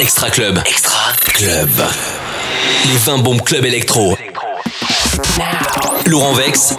Extra Club. Extra Club. Les 20 bombes club électro. Laurent Vex.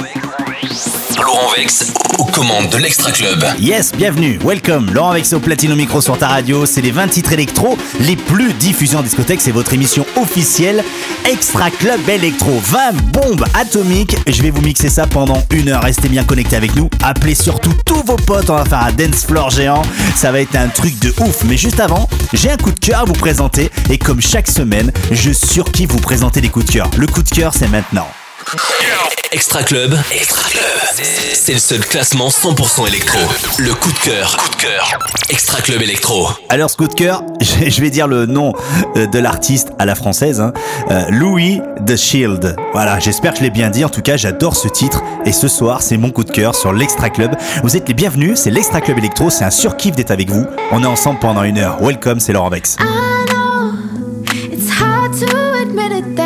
Laurent Vex aux commandes de l'Extra Club. Yes, bienvenue, welcome. Laurent Vex au Platino Micro sur ta radio. C'est les 20 titres électro les plus diffusés en discothèque. C'est votre émission officielle Extra Club Electro. 20 bombes atomiques. Je vais vous mixer ça pendant une heure. Restez bien connectés avec nous. Appelez surtout tous vos potes. On va faire un dance floor géant. Ça va être un truc de ouf. Mais juste avant, j'ai un coup de cœur à vous présenter. Et comme chaque semaine, je surkiffe vous présenter des coups de cœur. Le coup de cœur, c'est maintenant. Extra Club. Extra Club. C'est le seul classement 100% électro. Le coup de cœur. Coup de cœur. Extra Club électro. Alors ce coup de cœur, je vais dire le nom euh, de l'artiste à la française, hein. Euh, Louis The Shield. Voilà, j'espère que je l'ai bien dit. En tout cas, j'adore ce titre. Et ce soir, c'est mon coup de cœur sur l'Extra Club. Vous êtes les bienvenus. C'est l'Extra Club Electro. C'est un surkiff d'être avec vous. On est ensemble pendant une heure. Welcome, c'est Laurent Vex. I know it's hard to admit it that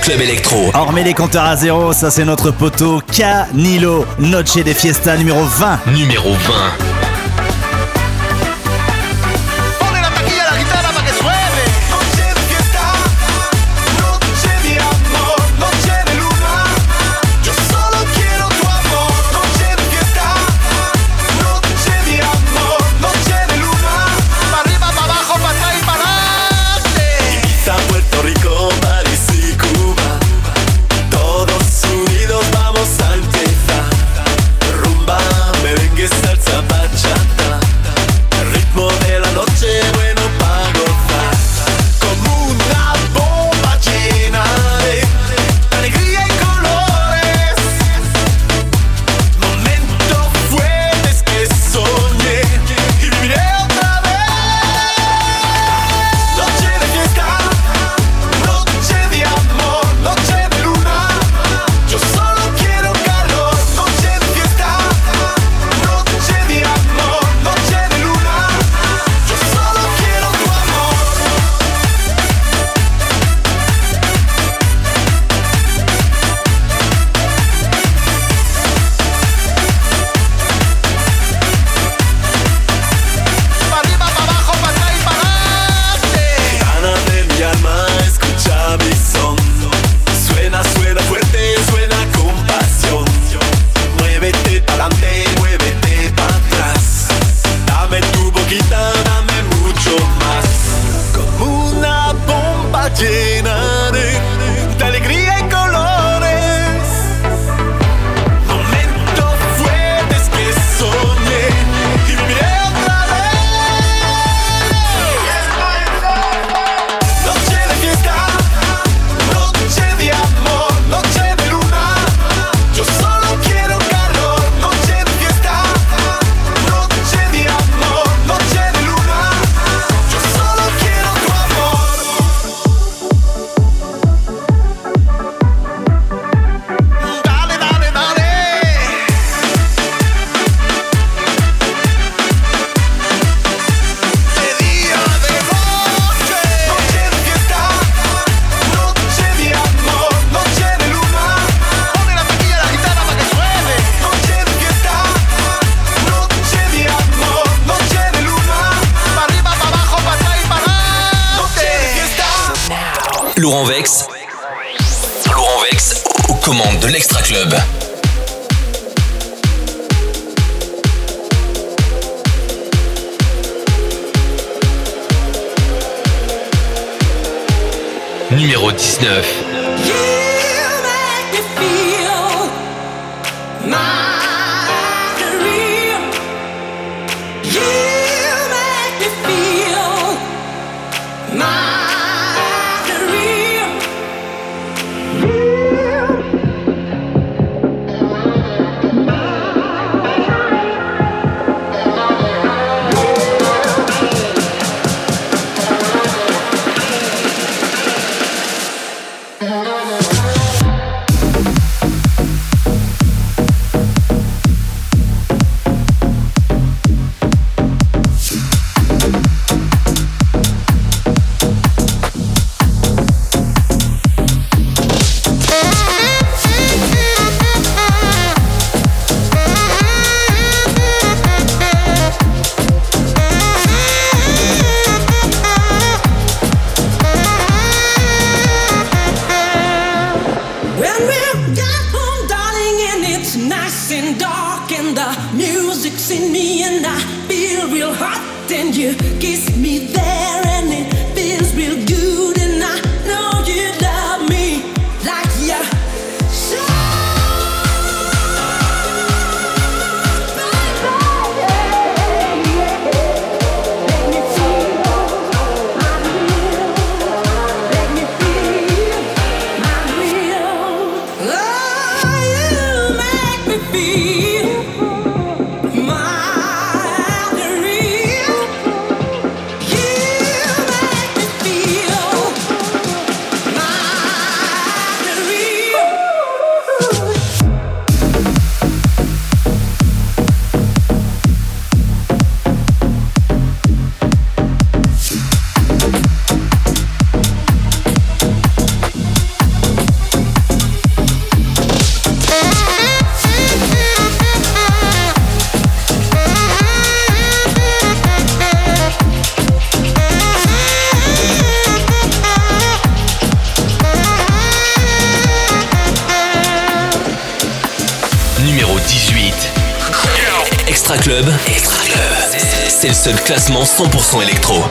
club électro. On remet les compteurs à zéro. Ça, c'est notre poteau Canilo. Noche de Fiesta numéro 20. Numéro 20. Extra Club, c'est le seul classement 100% électro.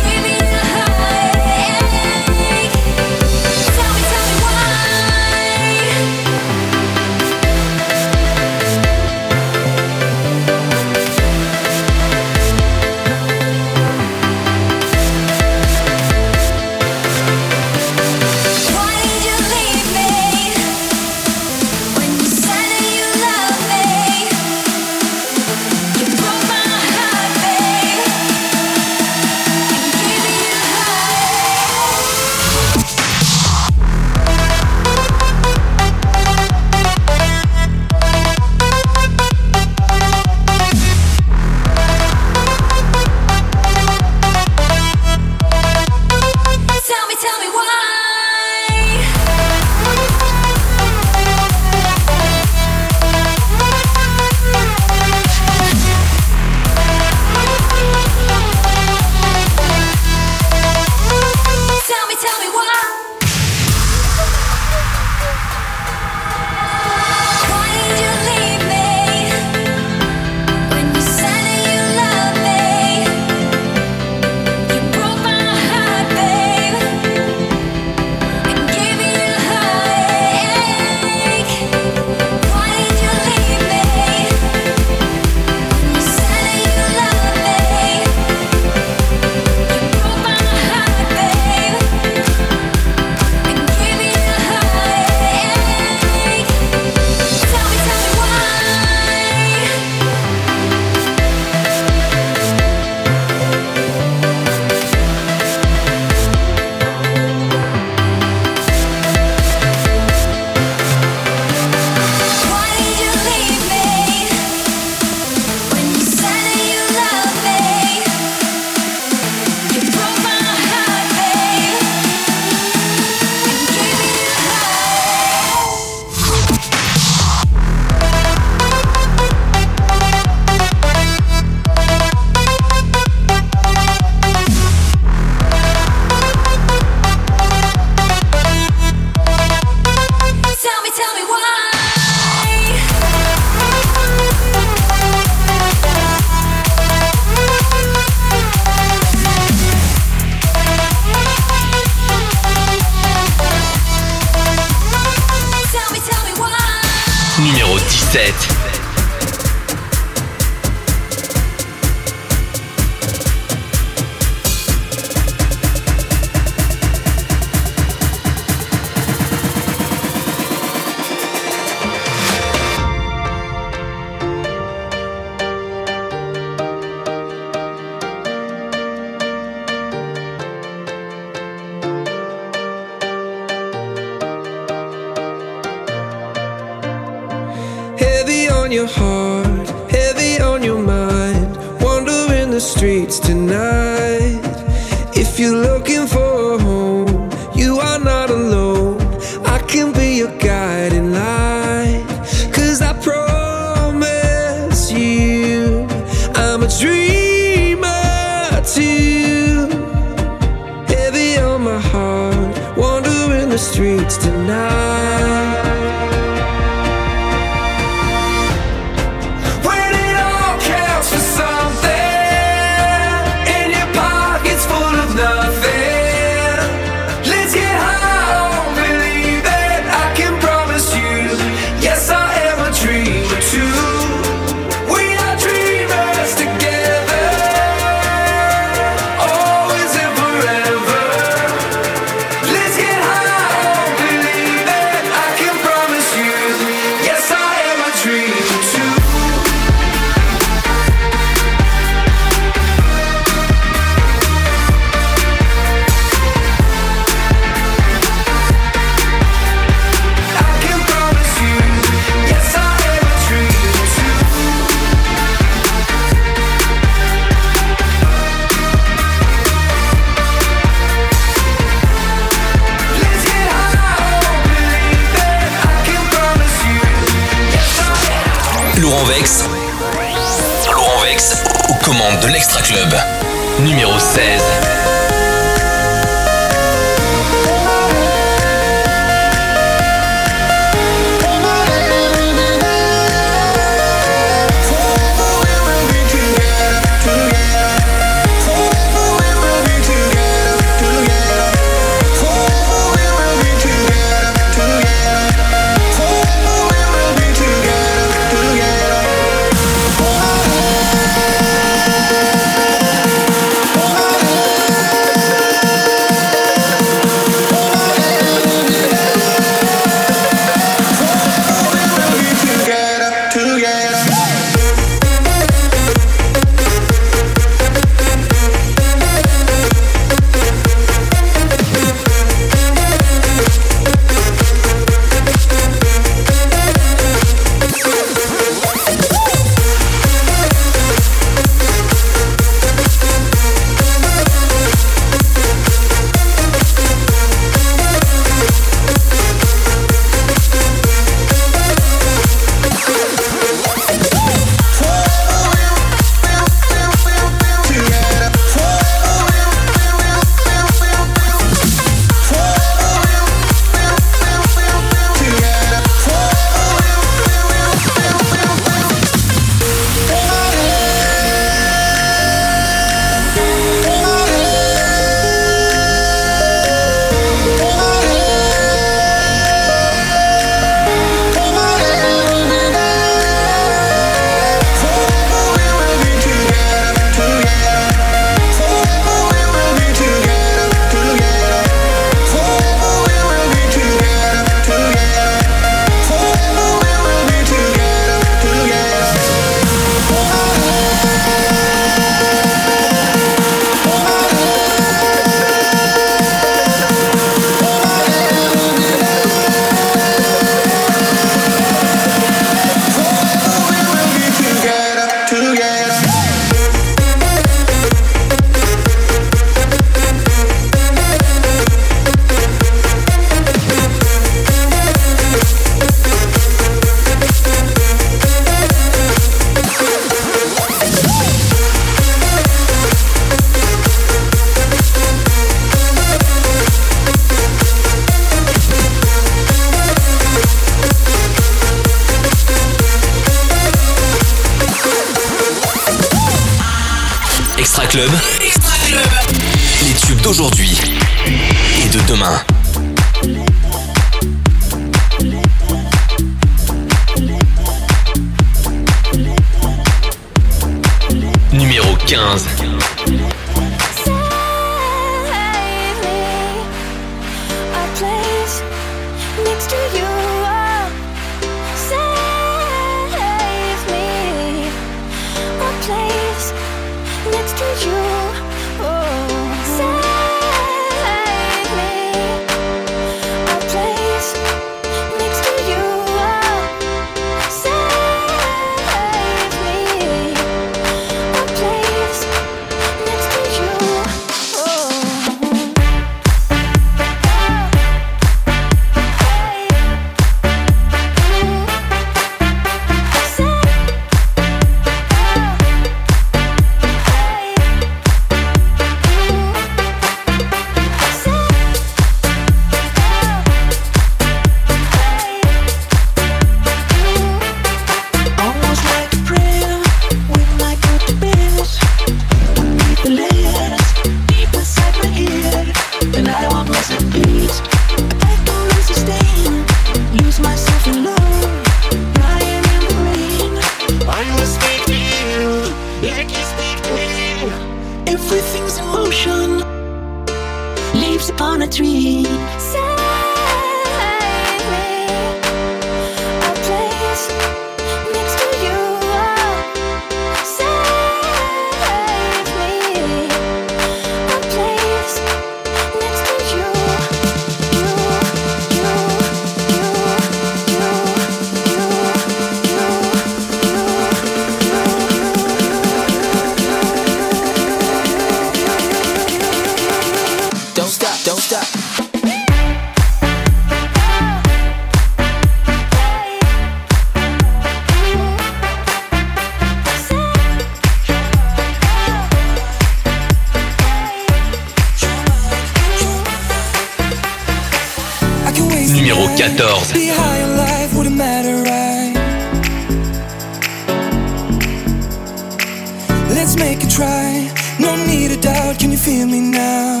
try. No need to doubt, can you feel me now?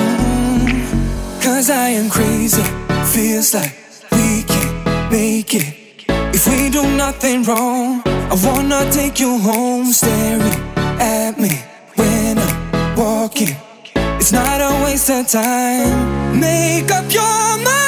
Mm. Cause I am crazy, feels like we can make it. If we do nothing wrong, I wanna take you home. Staring at me when I'm walking, it's not a waste of time. Make up your mind.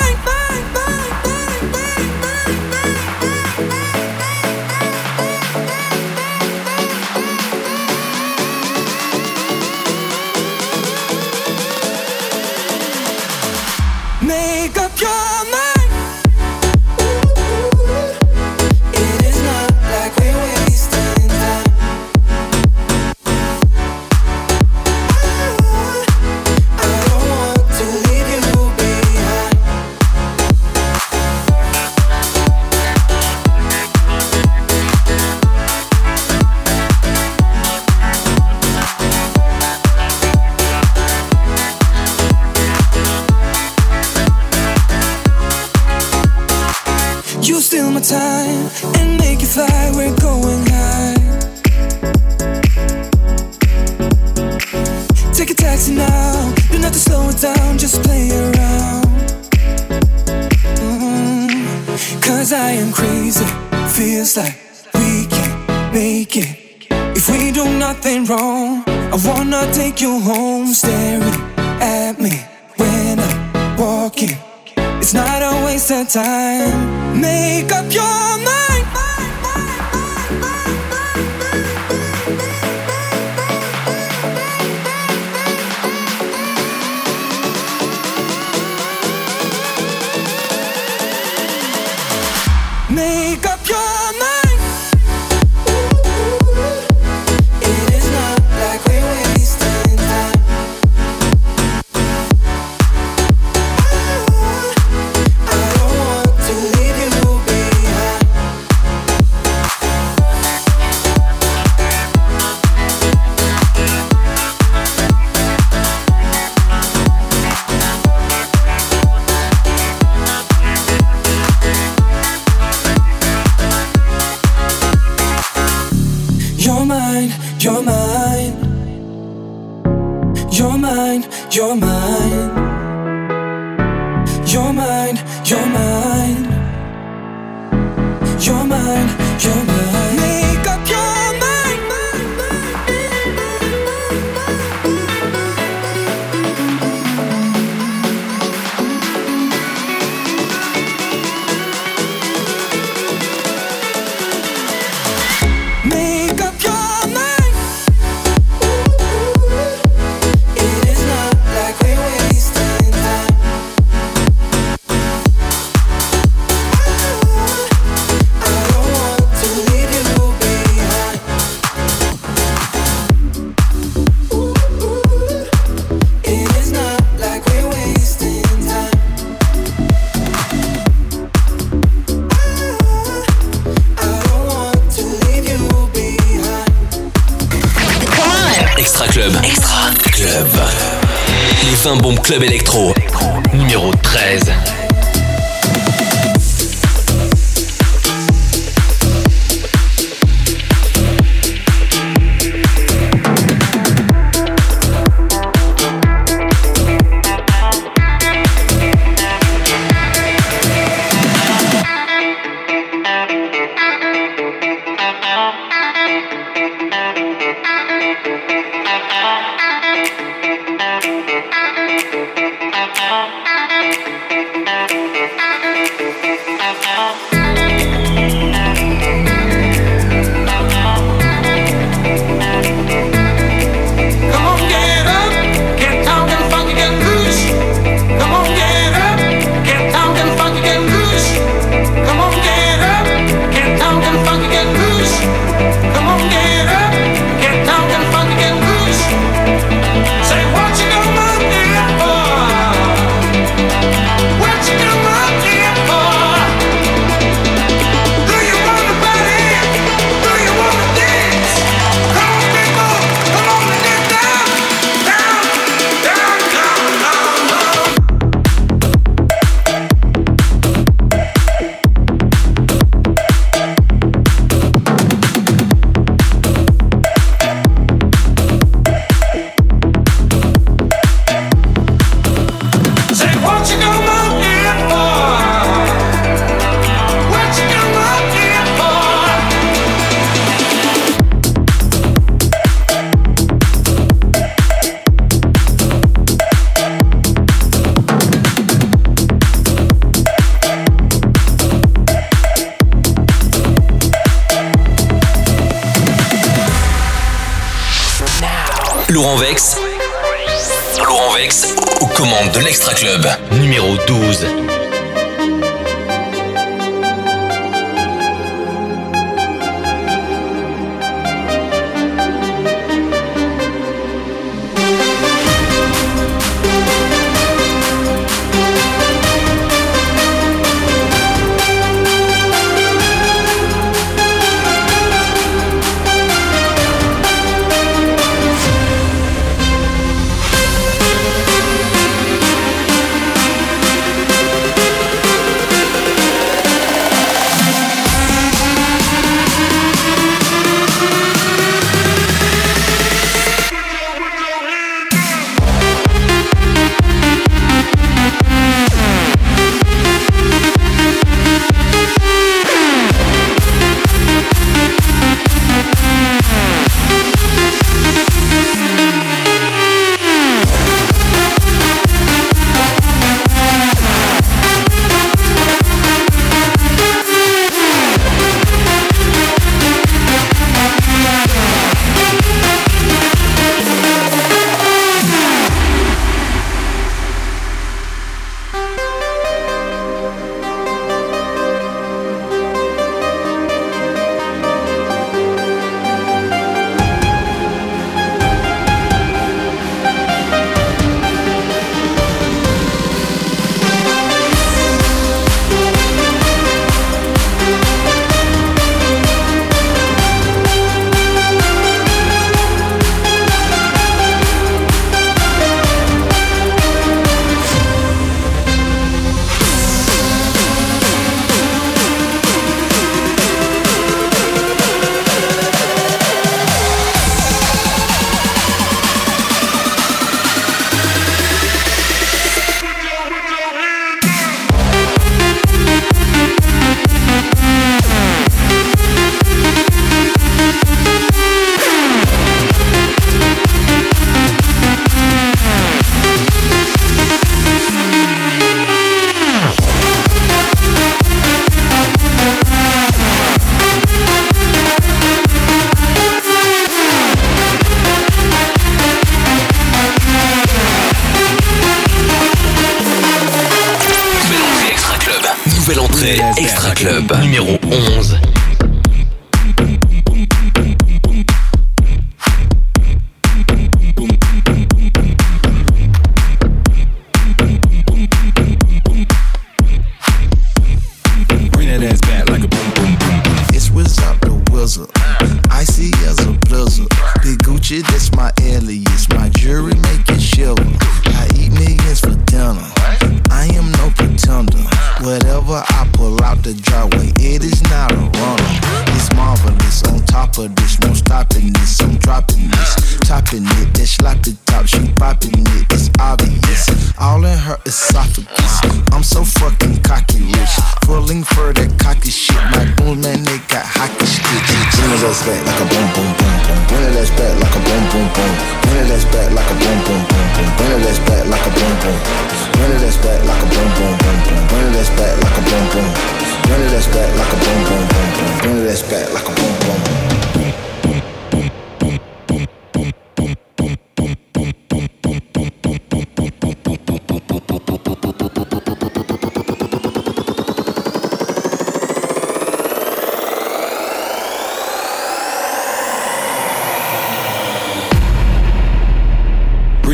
Club.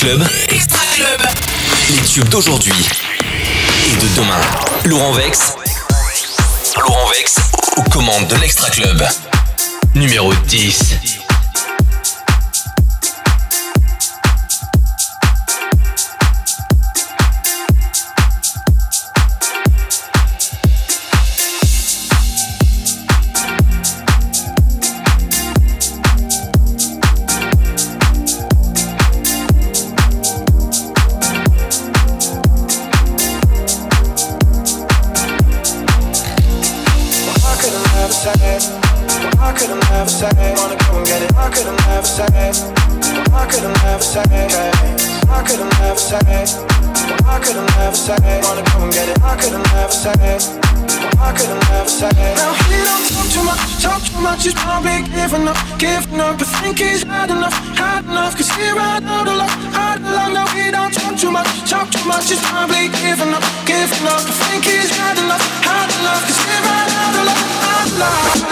Extra Club. Les tubes d'aujourd'hui et de demain. Laurent Vex. Laurent Vex aux commandes de l'Extra Club. Numéro 10. say. I could've said. Wanna come and get it? I could've said. I could've said. Now he don't talk too much, talk too much. He's probably giving up, giving up. But think he's had enough, had enough. Cause he ran out of luck, out of luck. Now he don't talk too much, talk too much. He's probably giving up, giving up. But think he's had enough, had enough. Cause he ran out of luck, out of luck.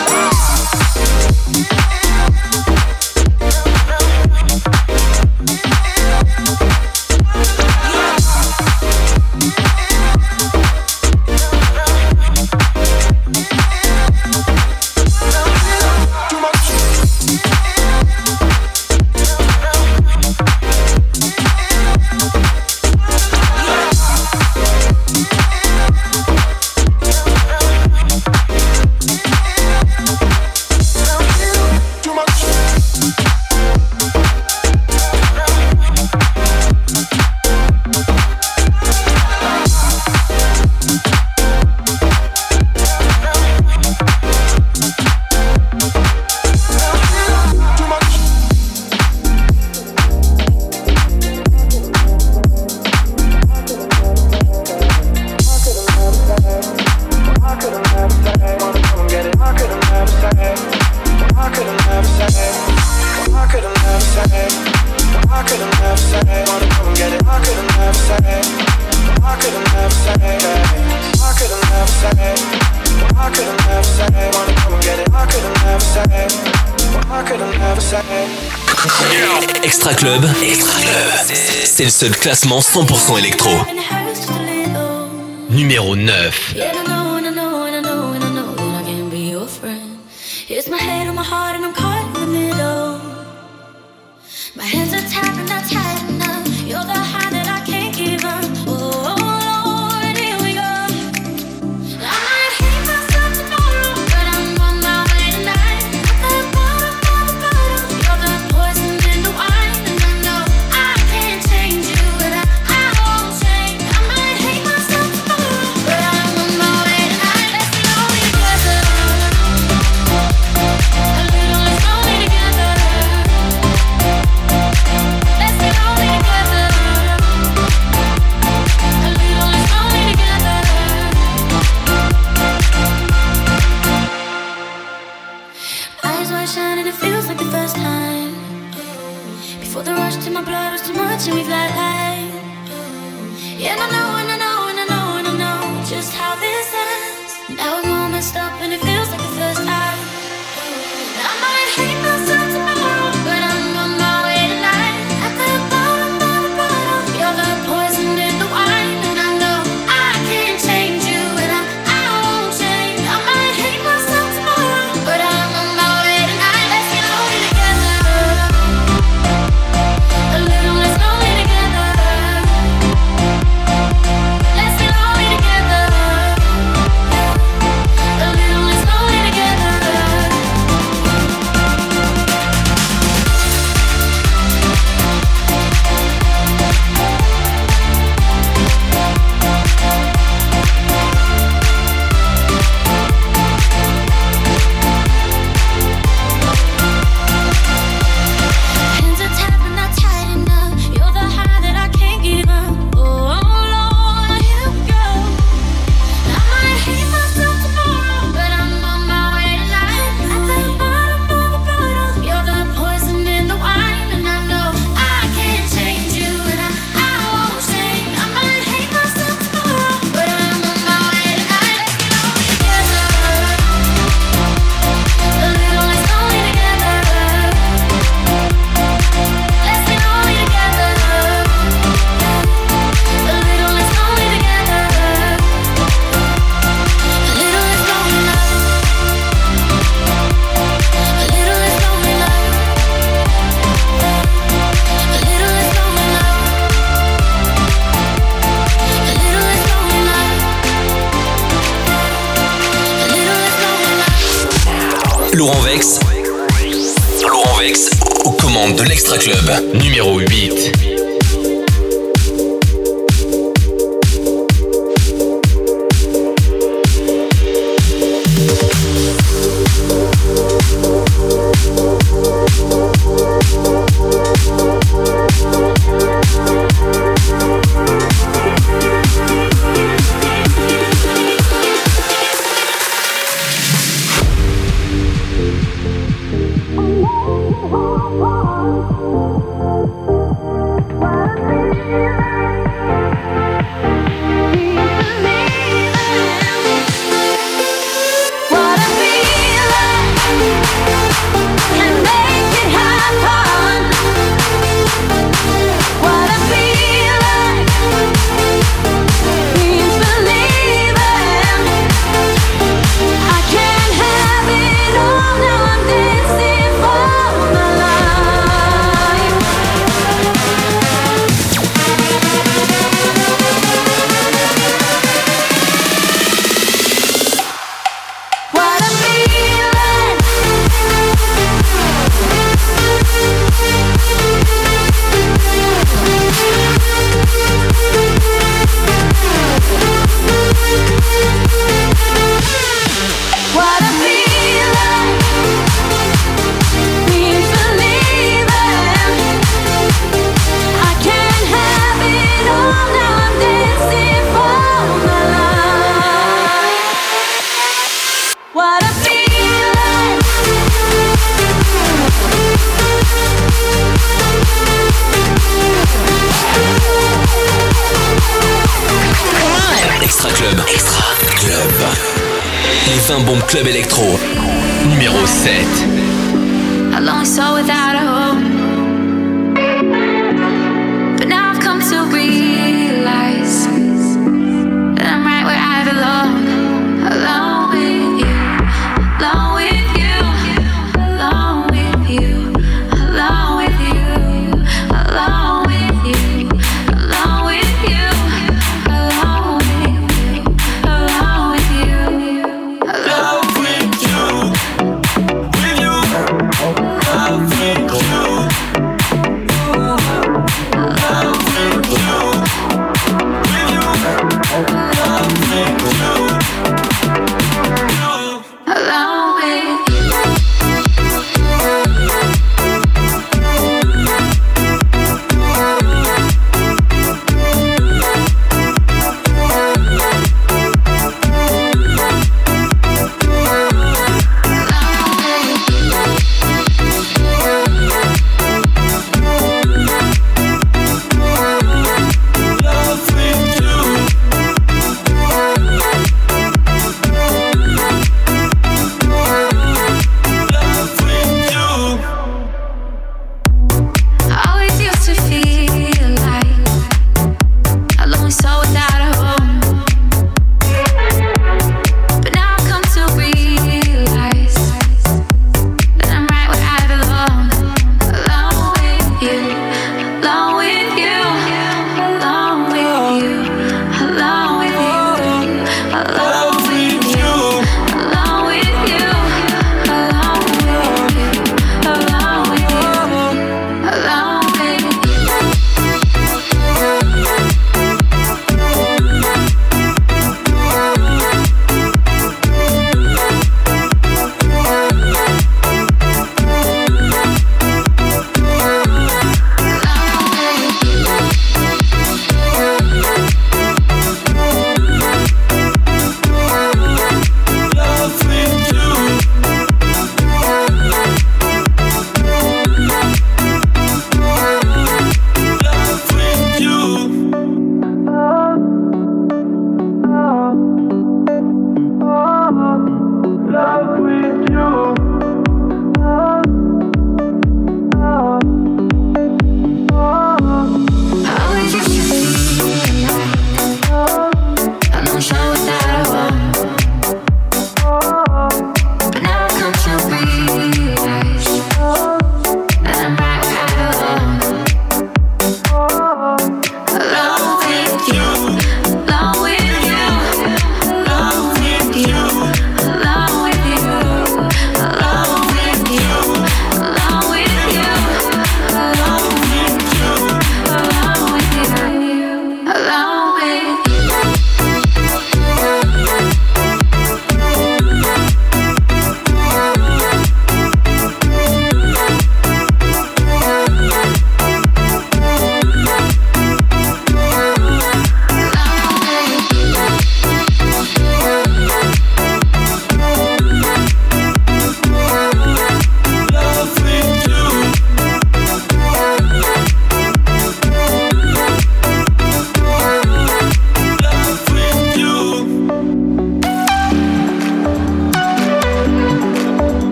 seul classement 100% électro. Numéro 9.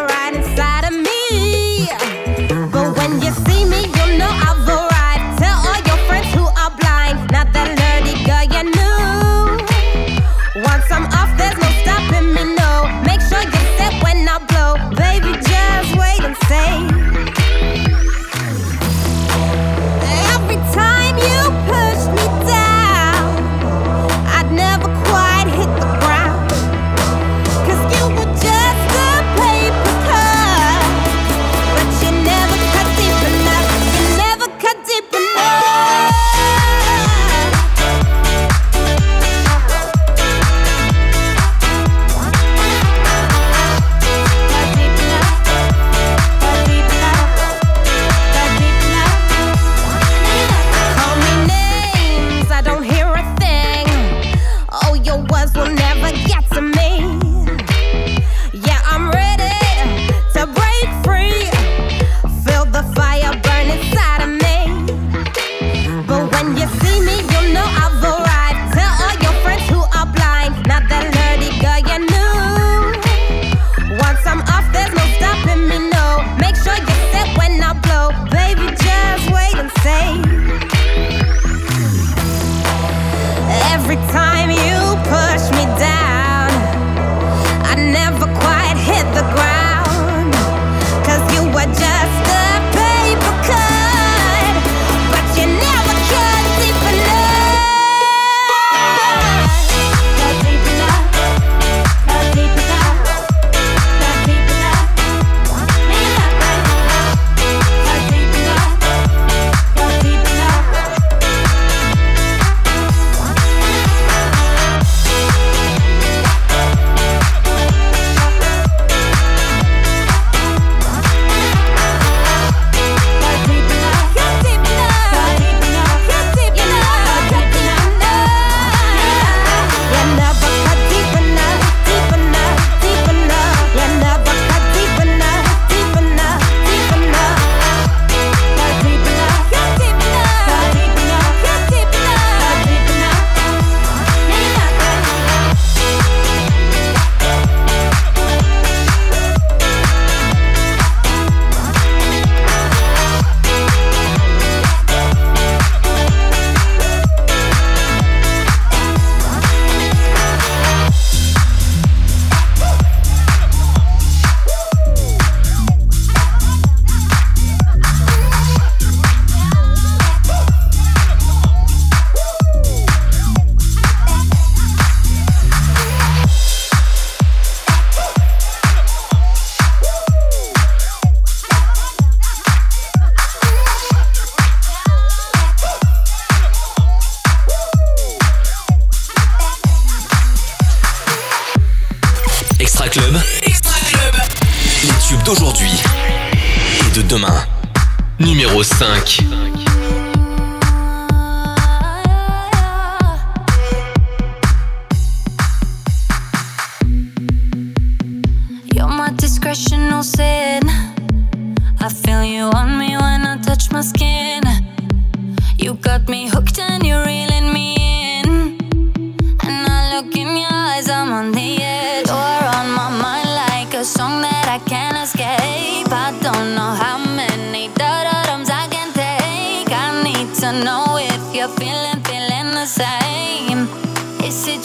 Right inside of me.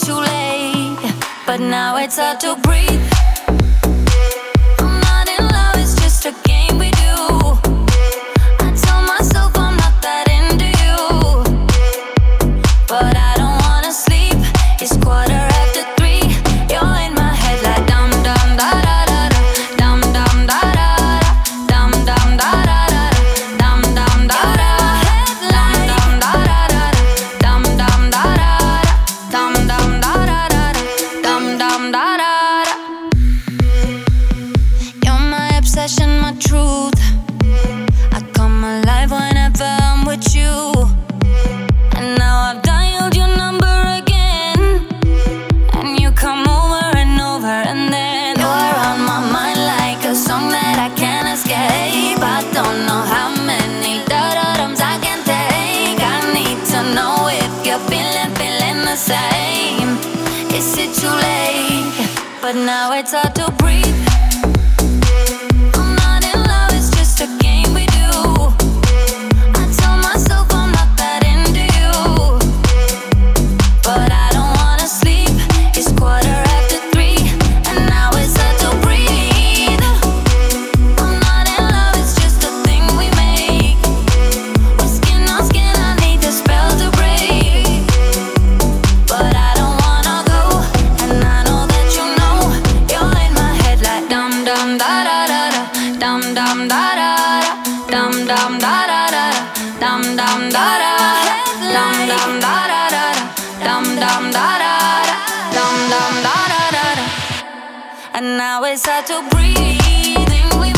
too late, but now it's hard to breathe. And now it's hard to breathe.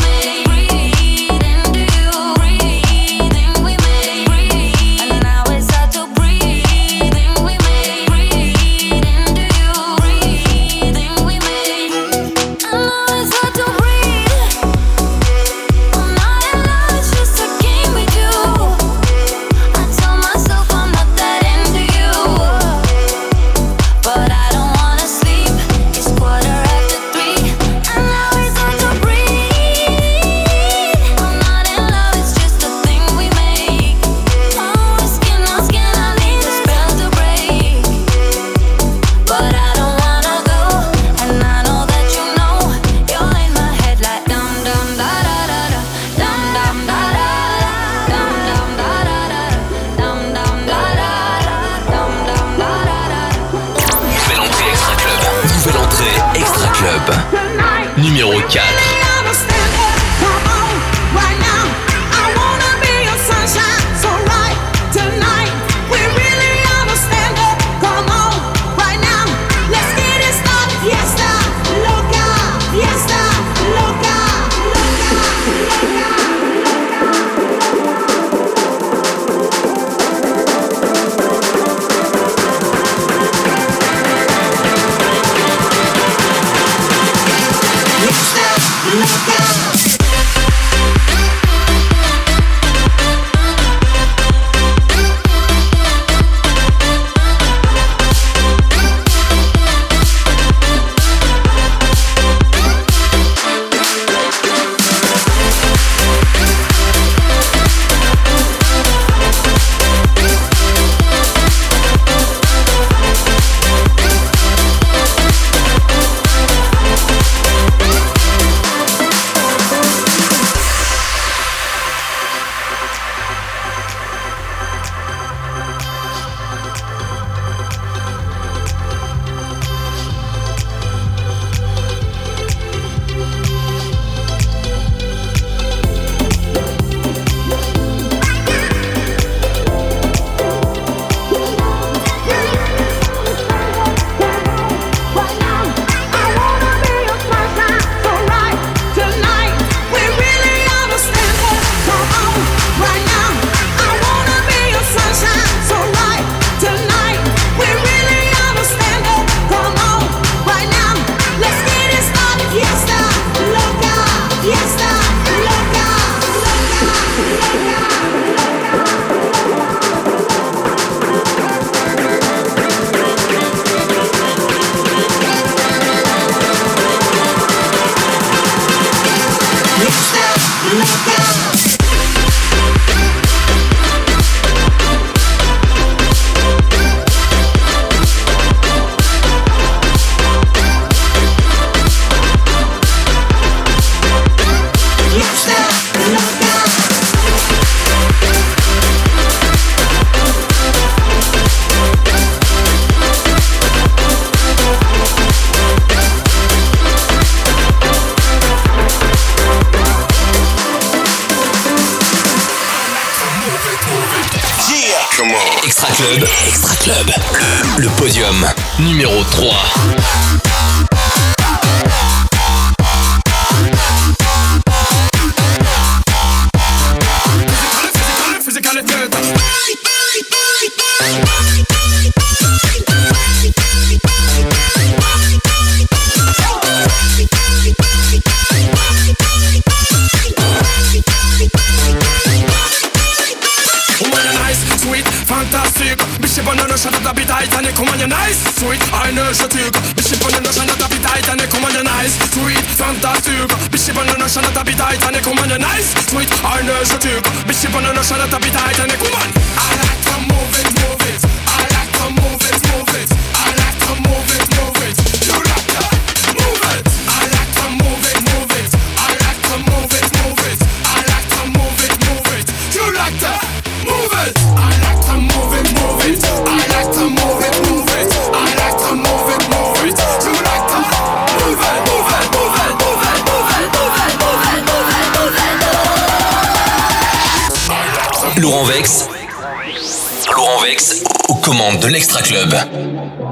l'Extra Club.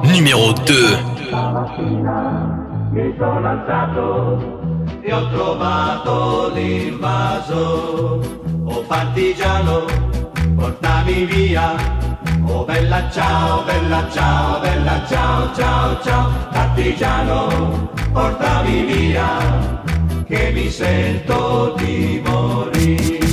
Numéro 2. Mi sono alzato e ho trovato l'invaso. Oh partigiano, portami via. Oh bella ciao, bella ciao, bella ciao, ciao, ciao. Partigiano, portami via, che mi sento di morire.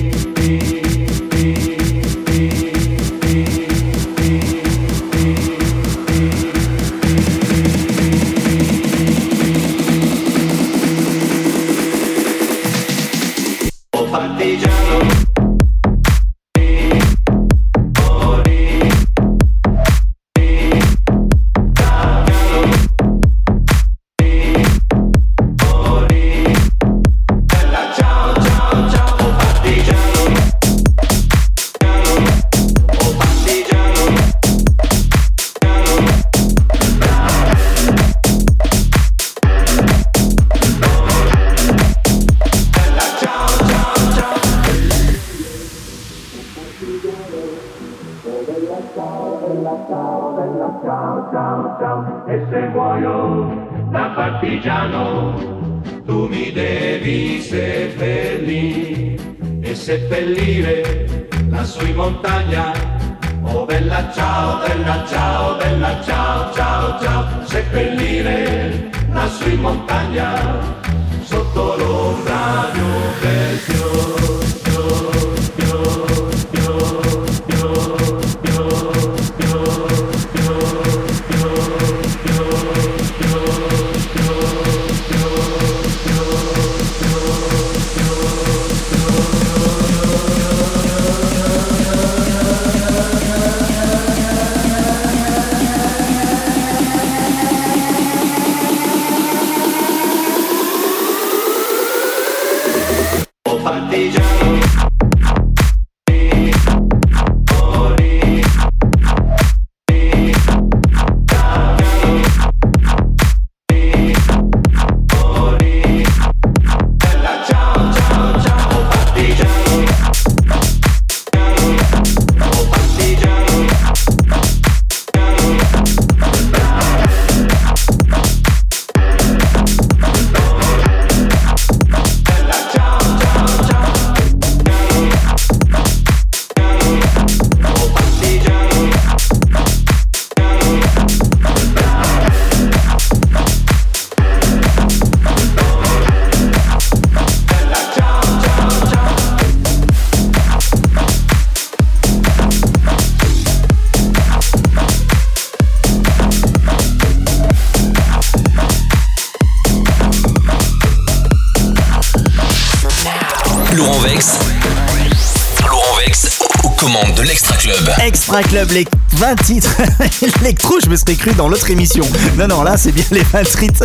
Club. Les 20 titres électro, je me serais cru dans l'autre émission. Non, non, là, c'est bien les 20 titres.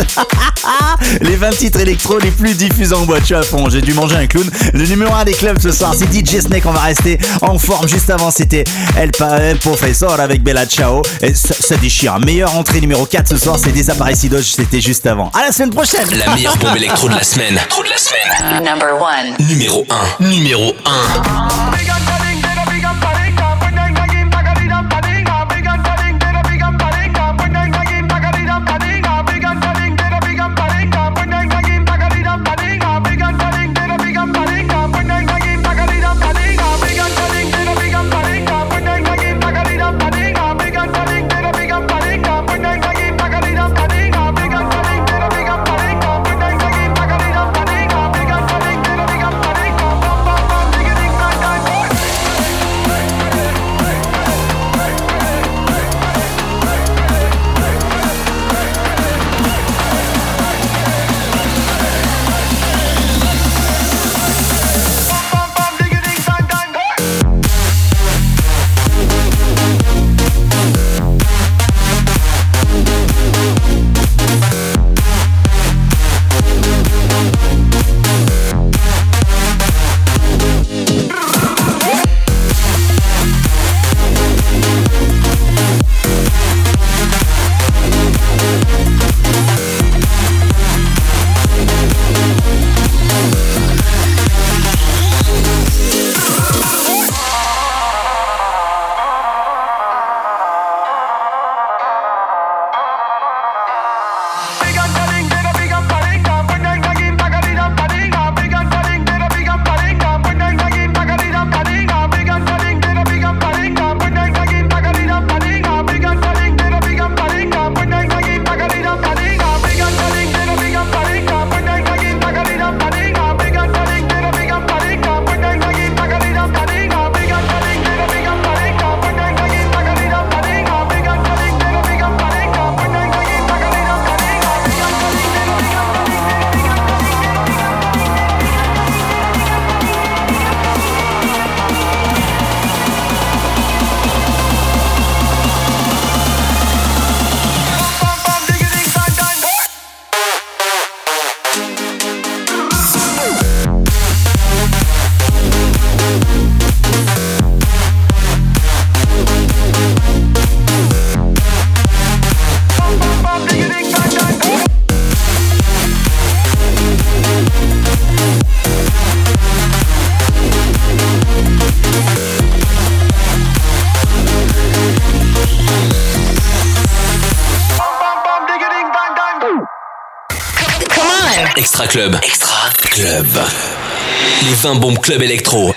les 20 titres électro les plus diffusés en boîte. Je suis à fond, j'ai dû manger un clown. Le numéro 1 des clubs ce soir, c'est DJ Snake. On va rester en forme. Juste avant, c'était El, Pa- El Professor avec Bella Ciao. Et ça, ça déchire. Meilleure entrée numéro 4 ce soir, c'est Desaparecidos. C'était juste avant. À la semaine prochaine. La meilleure bombe électro de la semaine. Trop de la semaine. Number one. Numéro 1. Numéro 1. Extra Club. Extra Club. Les 20 bombes club électro.